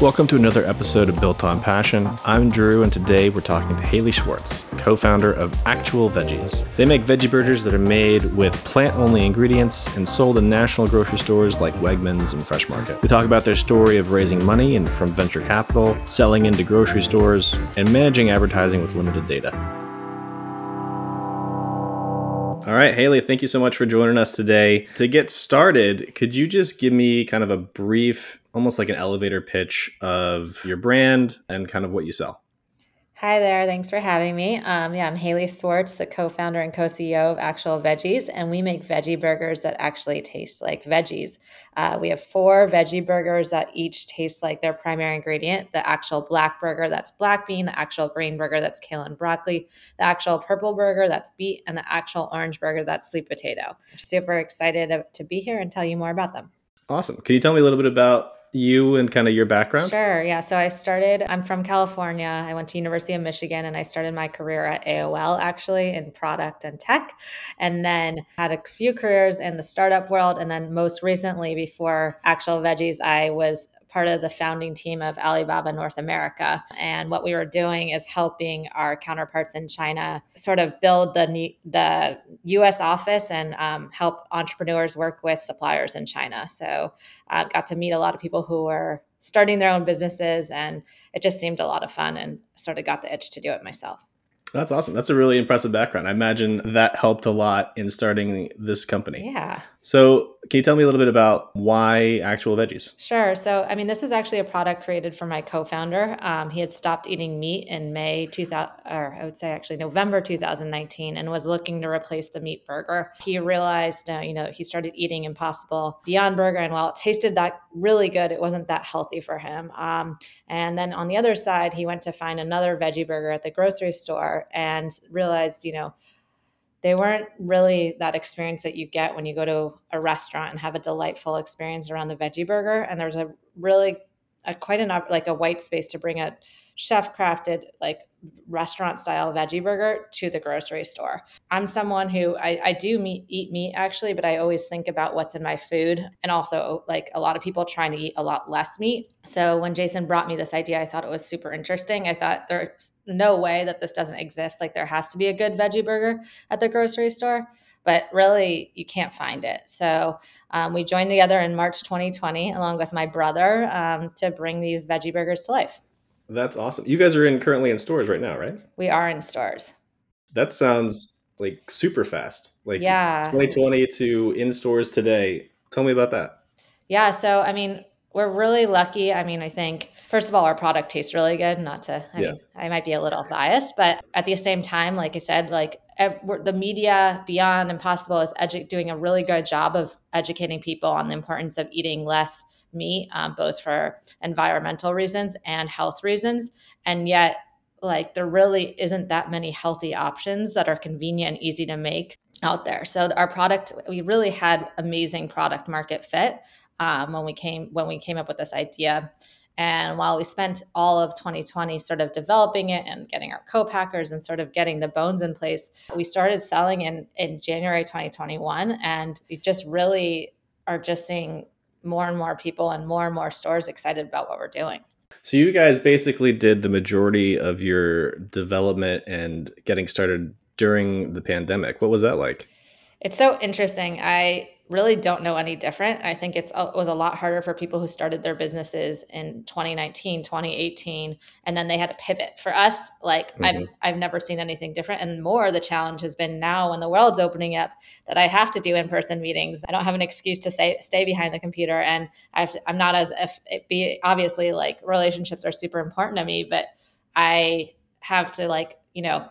Welcome to another episode of Built on Passion. I'm Drew, and today we're talking to Haley Schwartz, co founder of Actual Veggies. They make veggie burgers that are made with plant only ingredients and sold in national grocery stores like Wegmans and Fresh Market. We talk about their story of raising money and from venture capital, selling into grocery stores, and managing advertising with limited data. All right, Haley, thank you so much for joining us today. To get started, could you just give me kind of a brief, almost like an elevator pitch of your brand and kind of what you sell? Hi there. Thanks for having me. Um, yeah, I'm Haley Schwartz, the co founder and co CEO of Actual Veggies, and we make veggie burgers that actually taste like veggies. Uh, we have four veggie burgers that each taste like their primary ingredient the actual black burger, that's black bean, the actual green burger, that's kale and broccoli, the actual purple burger, that's beet, and the actual orange burger, that's sweet potato. Super excited to be here and tell you more about them. Awesome. Can you tell me a little bit about you and kind of your background? Sure. Yeah. So I started, I'm from California. I went to University of Michigan and I started my career at AOL actually in product and tech and then had a few careers in the startup world and then most recently before actual veggies I was part of the founding team of Alibaba North America. And what we were doing is helping our counterparts in China sort of build the the U.S. office and um, help entrepreneurs work with suppliers in China. So I uh, got to meet a lot of people who were starting their own businesses, and it just seemed a lot of fun, and sort of got the itch to do it myself. That's awesome. That's a really impressive background. I imagine that helped a lot in starting this company. Yeah. So, can you tell me a little bit about why actual veggies? Sure. So, I mean, this is actually a product created for my co-founder. Um, he had stopped eating meat in May 2000, or I would say actually November 2019, and was looking to replace the meat burger. He realized, uh, you know, he started eating Impossible Beyond Burger, and while it tasted that really good, it wasn't that healthy for him. Um, and then on the other side, he went to find another veggie burger at the grocery store and realized, you know they weren't really that experience that you get when you go to a restaurant and have a delightful experience around the veggie burger. And there's a really a, quite enough like a white space to bring a chef crafted like restaurant style veggie burger to the grocery store. I'm someone who I, I do meat, eat meat actually, but I always think about what's in my food and also like a lot of people trying to eat a lot less meat. So when Jason brought me this idea, I thought it was super interesting. I thought there's no way that this doesn't exist. Like there has to be a good veggie burger at the grocery store. But really, you can't find it. So um, we joined together in March 2020, along with my brother, um, to bring these veggie burgers to life. That's awesome. You guys are in currently in stores right now, right? We are in stores. That sounds like super fast. Like yeah. 2020 to in stores today. Tell me about that. Yeah, so I mean, we're really lucky. I mean, I think first of all, our product tastes really good. Not to, I, yeah. mean, I might be a little biased, but at the same time, like I said, like the media beyond Impossible is edu- doing a really good job of educating people on the importance of eating less meat, um, both for environmental reasons and health reasons. And yet, like, there really isn't that many healthy options that are convenient and easy to make out there. So our product, we really had amazing product market fit um, when we came when we came up with this idea. And while we spent all of 2020 sort of developing it and getting our co-packers and sort of getting the bones in place, we started selling in in January 2021, and we just really are just seeing more and more people and more and more stores excited about what we're doing. So you guys basically did the majority of your development and getting started during the pandemic. What was that like? It's so interesting. I really don't know any different. I think it's it was a lot harder for people who started their businesses in 2019, 2018 and then they had to pivot. For us, like mm-hmm. I've I've never seen anything different and more the challenge has been now when the world's opening up that I have to do in-person meetings. I don't have an excuse to say stay behind the computer and I have to, I'm not as if it be obviously like relationships are super important to me, but I have to like, you know,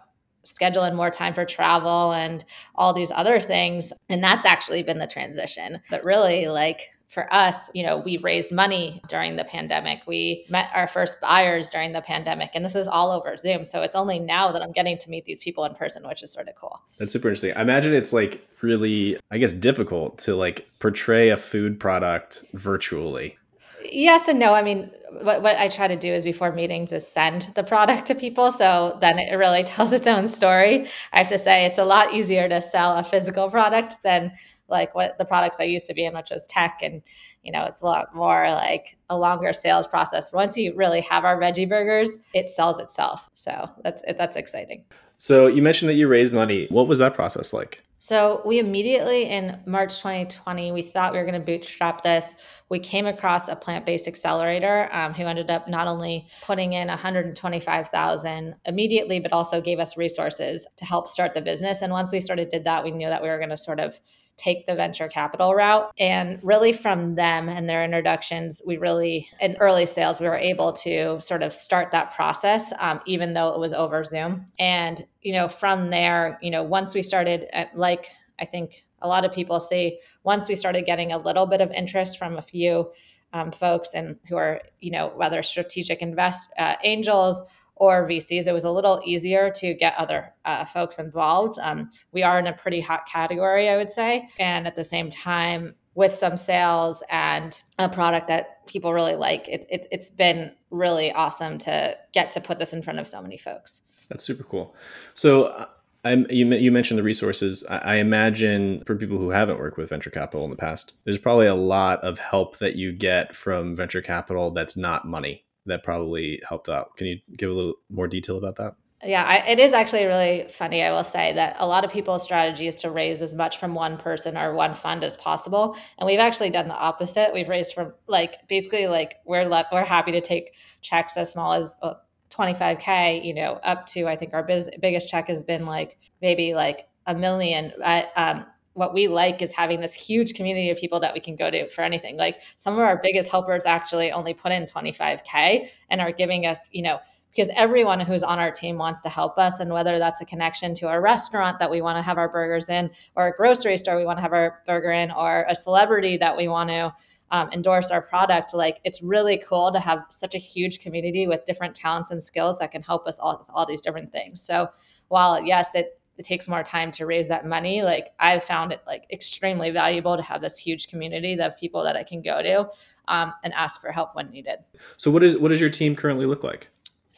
schedule in more time for travel and all these other things. And that's actually been the transition. But really, like, for us, you know, we raised money during the pandemic. We met our first buyers during the pandemic, and this is all over Zoom. So it's only now that I'm getting to meet these people in person, which is sort of cool. That's super interesting. I imagine it's like really, I guess, difficult to like portray a food product virtually. Yes and no. I mean, what, what I try to do is before meetings is send the product to people. So then it really tells its own story. I have to say it's a lot easier to sell a physical product than like what the products I used to be in, which was tech and you know, it's a lot more like a longer sales process. Once you really have our veggie burgers, it sells itself. So that's that's exciting. So you mentioned that you raised money. What was that process like? So we immediately in March 2020, we thought we were going to bootstrap this. We came across a plant-based accelerator um, who ended up not only putting in 125,000 immediately, but also gave us resources to help start the business. And once we started did that, we knew that we were going to sort of take the venture capital route. And really, from them and their introductions, we really, in early sales, we were able to sort of start that process, um, even though it was over Zoom. And, you know, from there, you know, once we started, at, like I think a lot of people see, once we started getting a little bit of interest from a few um, folks and who are, you know, whether strategic invest uh, angels or VCs, it was a little easier to get other uh, folks involved. Um, we are in a pretty hot category, I would say. And at the same time, with some sales and a product that people really like, it, it, it's been really awesome to get to put this in front of so many folks. That's super cool. So, uh, I'm, you, you mentioned the resources. I, I, imagine for people who haven't worked with venture capital in the past, there's probably a lot of help that you get from venture capital that's not money that probably helped out. Can you give a little more detail about that? Yeah, I, it is actually really funny. I will say that a lot of people's strategy is to raise as much from one person or one fund as possible, and we've actually done the opposite. We've raised from like basically like we're le- we're happy to take checks as small as. Uh, 25k you know up to i think our biz- biggest check has been like maybe like a million um, what we like is having this huge community of people that we can go to for anything. Like some of our biggest helpers actually only put in 25K and are giving us, you know, because everyone who's on our team wants to help us. And whether that's a connection to a restaurant that we want to have our burgers in, or a grocery store we want to have our burger in, or a celebrity that we want to um, endorse our product, like it's really cool to have such a huge community with different talents and skills that can help us all all these different things. So while yes, it it takes more time to raise that money like i've found it like extremely valuable to have this huge community of people that i can go to um, and ask for help when needed so what is what does your team currently look like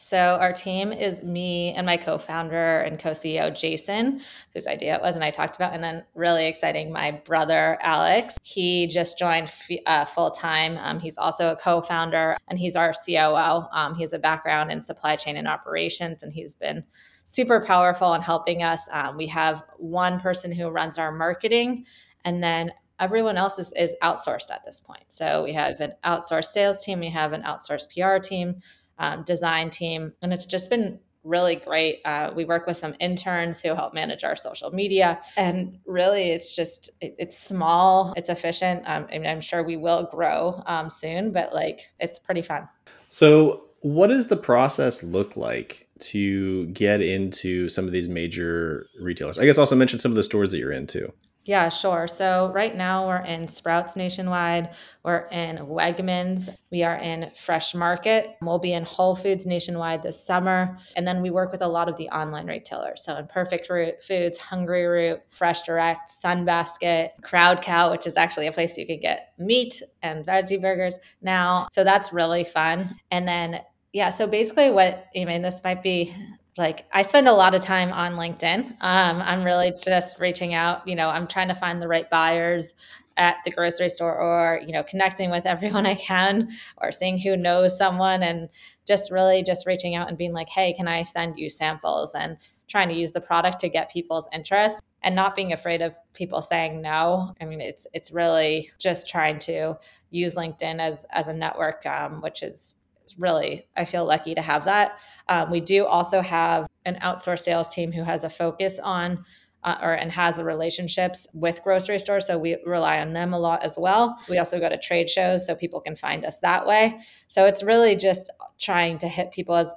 so our team is me and my co-founder and co-CEO Jason, whose idea it was, and I talked about, and then really exciting, my brother Alex. He just joined uh, full time. Um, he's also a co-founder, and he's our COO. Um, he has a background in supply chain and operations, and he's been super powerful in helping us. Um, we have one person who runs our marketing, and then everyone else is, is outsourced at this point. So we have an outsourced sales team, we have an outsourced PR team, um, design team, and it's just been really great. Uh, we work with some interns who help manage our social media, and really, it's just it, it's small, it's efficient. Um, I mean, I'm sure we will grow um, soon, but like it's pretty fun. So, what does the process look like to get into some of these major retailers? I guess also mention some of the stores that you're into. Yeah, sure. So right now we're in Sprouts nationwide, we're in Wegmans, we are in Fresh Market, we'll be in Whole Foods nationwide this summer, and then we work with a lot of the online retailers. So Imperfect Foods, Hungryroot, Fresh Direct, Sunbasket, Crowd Cow, which is actually a place you can get meat and veggie burgers now. So that's really fun. And then yeah, so basically what I mean this might be like I spend a lot of time on LinkedIn. Um, I'm really just reaching out. You know, I'm trying to find the right buyers at the grocery store, or you know, connecting with everyone I can, or seeing who knows someone, and just really just reaching out and being like, "Hey, can I send you samples?" and trying to use the product to get people's interest and not being afraid of people saying no. I mean, it's it's really just trying to use LinkedIn as as a network, um, which is really, I feel lucky to have that. Um, we do also have an outsourced sales team who has a focus on uh, or and has the relationships with grocery stores. So we rely on them a lot as well. We also go to trade shows so people can find us that way. So it's really just trying to hit people as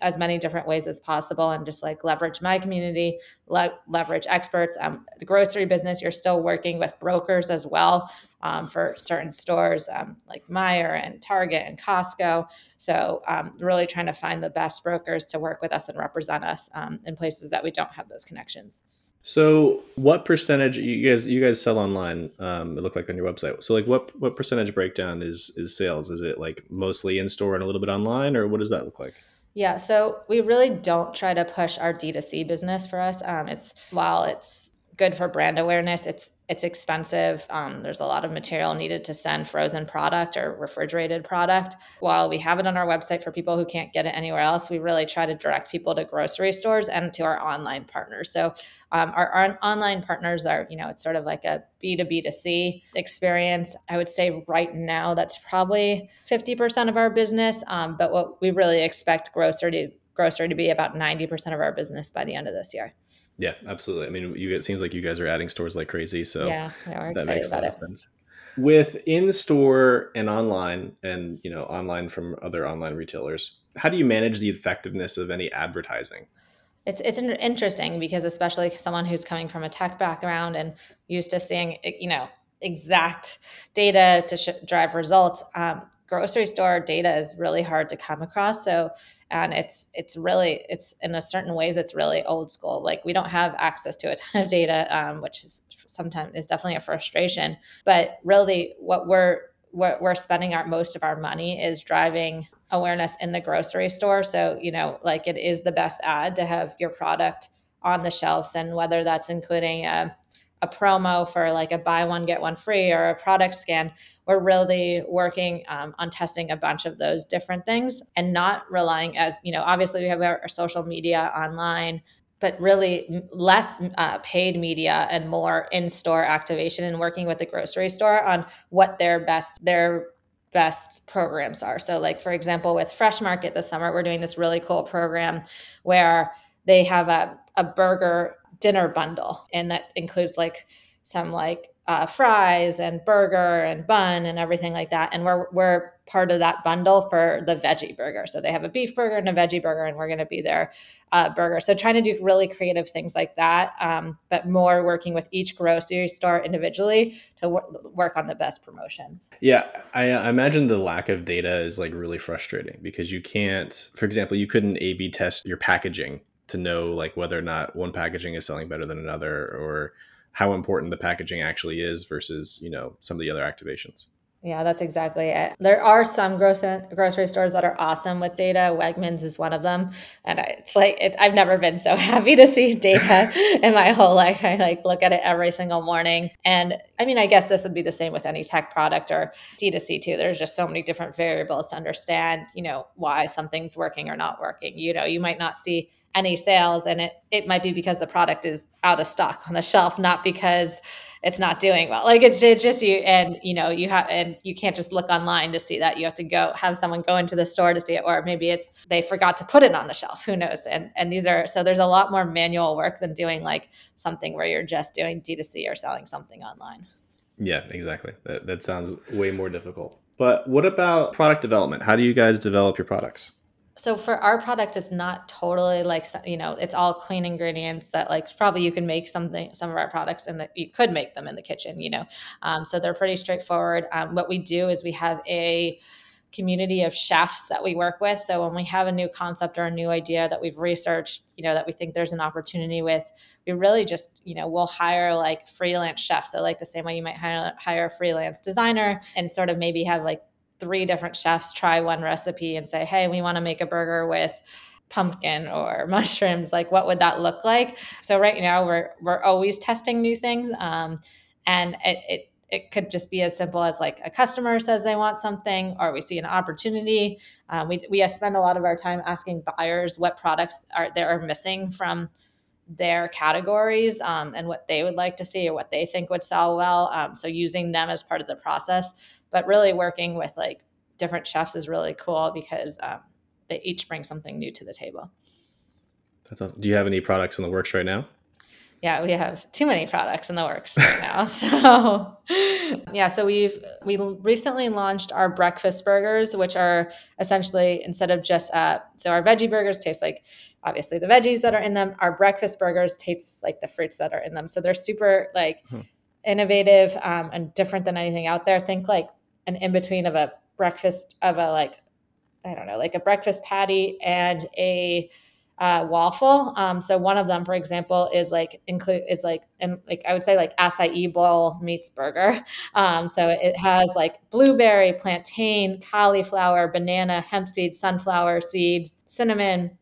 as many different ways as possible and just like leverage my community, le- leverage experts. Um, the grocery business, you're still working with brokers as well um, for certain stores um, like Meijer and Target and Costco. So, um, really trying to find the best brokers to work with us and represent us um, in places that we don't have those connections. So, what percentage you guys you guys sell online? Um, it looked like on your website. So, like, what what percentage breakdown is is sales? Is it like mostly in store and a little bit online, or what does that look like? Yeah, so we really don't try to push our D2C business for us. Um, it's while it's good for brand awareness. It's it's expensive. Um, there's a lot of material needed to send frozen product or refrigerated product. While we have it on our website for people who can't get it anywhere else, we really try to direct people to grocery stores and to our online partners. So um, our, our online partners are, you know, it's sort of like a B2B2C experience. I would say right now that's probably 50% of our business. Um, but what we really expect grocery to grocery to be about 90% of our business by the end of this year. Yeah, absolutely. I mean, you, it seems like you guys are adding stores like crazy. So yeah, that makes a lot of sense. With in store and online, and you know, online from other online retailers, how do you manage the effectiveness of any advertising? It's it's interesting because especially someone who's coming from a tech background and used to seeing you know exact data to sh- drive results. Um, grocery store data is really hard to come across. So, and it's it's really it's in a certain ways it's really old school. Like we don't have access to a ton of data, um, which is sometimes is definitely a frustration. But really, what we're what we're spending our most of our money is driving awareness in the grocery store. So you know, like it is the best ad to have your product on the shelves, and whether that's including a a promo for like a buy one get one free or a product scan we're really working um, on testing a bunch of those different things and not relying as you know obviously we have our, our social media online but really less uh, paid media and more in-store activation and working with the grocery store on what their best their best programs are. So like for example with fresh market this summer we're doing this really cool program where they have a, a burger dinner bundle and that includes like some like uh, fries and burger and bun and everything like that. And we're we're part of that bundle for the veggie burger. So they have a beef burger and a veggie burger, and we're going to be their uh, burger. So trying to do really creative things like that, um, but more working with each grocery store individually to w- work on the best promotions. Yeah, I, I imagine the lack of data is like really frustrating because you can't, for example, you couldn't A/B test your packaging to know like whether or not one packaging is selling better than another or how important the packaging actually is versus you know some of the other activations yeah, that's exactly it. There are some grocery grocery stores that are awesome with data. Wegmans is one of them, and I, it's like it, I've never been so happy to see data in my whole life. I like look at it every single morning, and I mean, I guess this would be the same with any tech product or D2C too. There's just so many different variables to understand, you know, why something's working or not working. You know, you might not see any sales and it it might be because the product is out of stock on the shelf not because it's not doing well. Like it's, it's just you and you know you have and you can't just look online to see that. You have to go have someone go into the store to see it or maybe it's they forgot to put it on the shelf. Who knows? And and these are so there's a lot more manual work than doing like something where you're just doing d2c or selling something online. Yeah exactly. That, that sounds way more difficult. But what about product development? How do you guys develop your products so for our product it's not totally like you know it's all clean ingredients that like probably you can make something some of our products and that you could make them in the kitchen you know? Um, so they're pretty straightforward. Um, what we do is we have a community of chefs that we work with. So when we have a new concept or a new idea that we've researched you know that we think there's an opportunity with we really just you know we'll hire like freelance chefs. So like the same way you might hire, hire a freelance designer and sort of maybe have like three different chefs try one recipe and say, hey, we want to make a burger with pumpkin or mushrooms like what would that look like so right now we're we're always testing new things um, and it, it it could just be as simple as like a customer says they want something or we see an opportunity um, we, we spend a lot of our time asking buyers what products are they are missing from their categories um, and what they would like to see or what they think would sell well. Um, so using them as part of the process, but really working with like different chefs is really cool because um, they each bring something new to the table. That's awesome. Do you have any products in the works right now? yeah, we have too many products in the works right now. So yeah, so we've we recently launched our breakfast burgers, which are essentially instead of just uh, so our veggie burgers taste like obviously the veggies that are in them. Our breakfast burgers taste like the fruits that are in them. So they're super like hmm. innovative um, and different than anything out there. Think like an in between of a breakfast of a like I don't know, like a breakfast patty and a uh, waffle. Um, so one of them, for example, is like include is like and like I would say like acai bowl meets burger. Um, so it has like blueberry, plantain, cauliflower, banana, hemp seeds, sunflower seeds, cinnamon,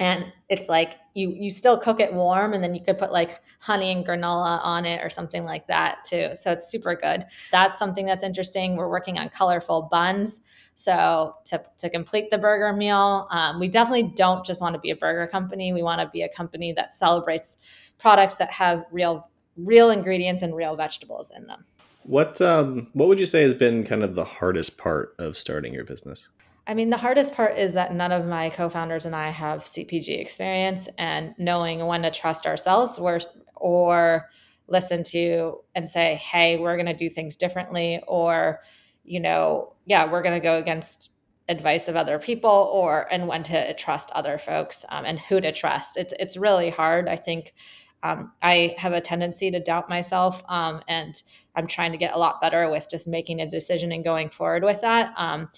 and it's like you you still cook it warm and then you could put like honey and granola on it or something like that too. So it's super good. That's something that's interesting. We're working on colorful buns. So to, to complete the burger meal um, we definitely don't just want to be a burger company. We want to be a company that celebrates products that have real real ingredients and real vegetables in them. What um, what would you say has been kind of the hardest part of starting your business I mean, the hardest part is that none of my co founders and I have CPG experience and knowing when to trust ourselves or, or listen to and say, hey, we're going to do things differently, or, you know, yeah, we're going to go against advice of other people or and when to trust other folks um, and who to trust. It's it's really hard. I think um, i have a tendency to doubt myself um, and i'm trying to get a lot better with just making a decision and going forward with that um,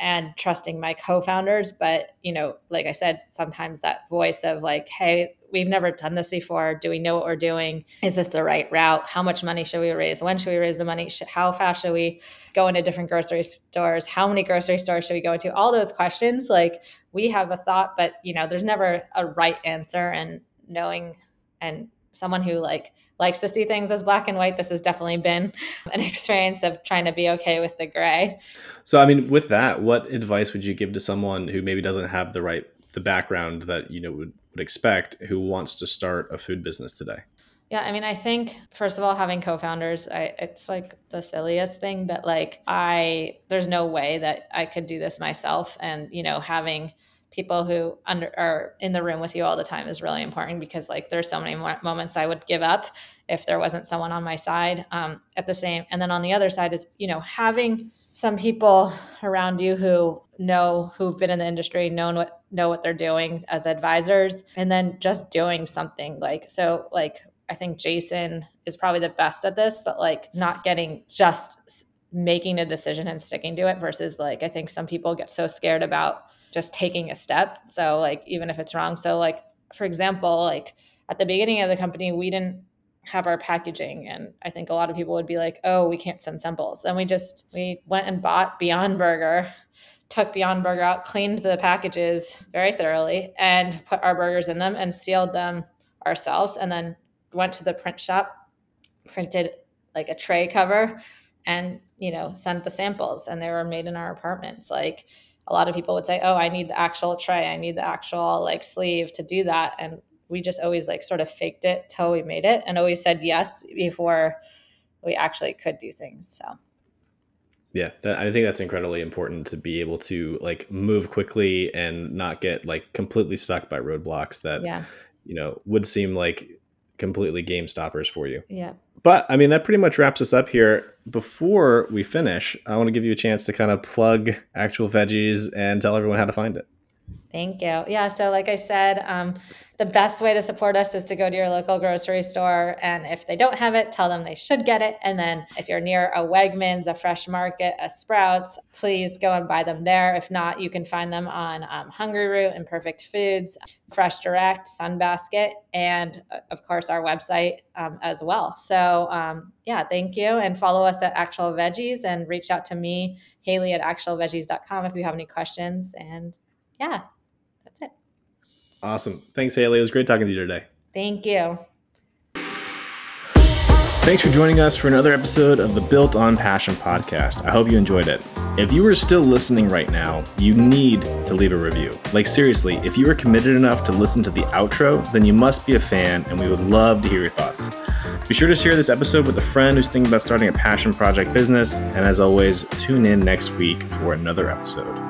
and trusting my co-founders but you know like i said sometimes that voice of like hey we've never done this before. Do we know what we're doing? Is this the right route? How much money should we raise? When should we raise the money? How fast should we go into different grocery stores? How many grocery stores should we go into all those questions like we have a thought but you know there's never a right answer and knowing and someone who like likes to see things as black and white this has definitely been an experience of trying to be okay with the gray. So i mean with that what advice would you give to someone who maybe doesn't have the right the background that you know would, would expect who wants to start a food business today? Yeah, I mean, I think first of all, having co-founders, I, it's like the silliest thing, but like I, there's no way that I could do this myself, and you know, having people who under are in the room with you all the time is really important because like there's so many moments I would give up if there wasn't someone on my side um, at the same and then on the other side is you know having some people around you who know who've been in the industry know what know what they're doing as advisors and then just doing something like so like I think Jason is probably the best at this but like not getting just making a decision and sticking to it versus like I think some people get so scared about just taking a step. So like even if it's wrong. So like for example, like at the beginning of the company, we didn't have our packaging and I think a lot of people would be like, "Oh, we can't send samples." Then we just we went and bought Beyond Burger, took Beyond Burger out, cleaned the packages very thoroughly and put our burgers in them and sealed them ourselves and then went to the print shop, printed like a tray cover and, you know, sent the samples and they were made in our apartments. Like a lot of people would say, "Oh, I need the actual tray. I need the actual like sleeve to do that." And we just always like sort of faked it till we made it and always said yes before we actually could do things. So yeah, that, I think that's incredibly important to be able to like move quickly and not get like completely stuck by roadblocks that yeah. you know would seem like completely game stoppers for you. Yeah. But I mean, that pretty much wraps us up here. Before we finish, I want to give you a chance to kind of plug actual veggies and tell everyone how to find it. Thank you. Yeah. So, like I said, um, the best way to support us is to go to your local grocery store. And if they don't have it, tell them they should get it. And then if you're near a Wegmans, a Fresh Market, a Sprouts, please go and buy them there. If not, you can find them on um, Hungryroot, Imperfect Foods, Fresh Direct, Sunbasket, and uh, of course our website um, as well. So, um, yeah, thank you. And follow us at Actual Veggies and reach out to me, Haley at actualveggies.com if you have any questions. And yeah, that's it. Awesome. Thanks, Haley. It was great talking to you today. Thank you. Thanks for joining us for another episode of the Built on Passion podcast. I hope you enjoyed it. If you are still listening right now, you need to leave a review. Like, seriously, if you are committed enough to listen to the outro, then you must be a fan, and we would love to hear your thoughts. Be sure to share this episode with a friend who's thinking about starting a passion project business. And as always, tune in next week for another episode.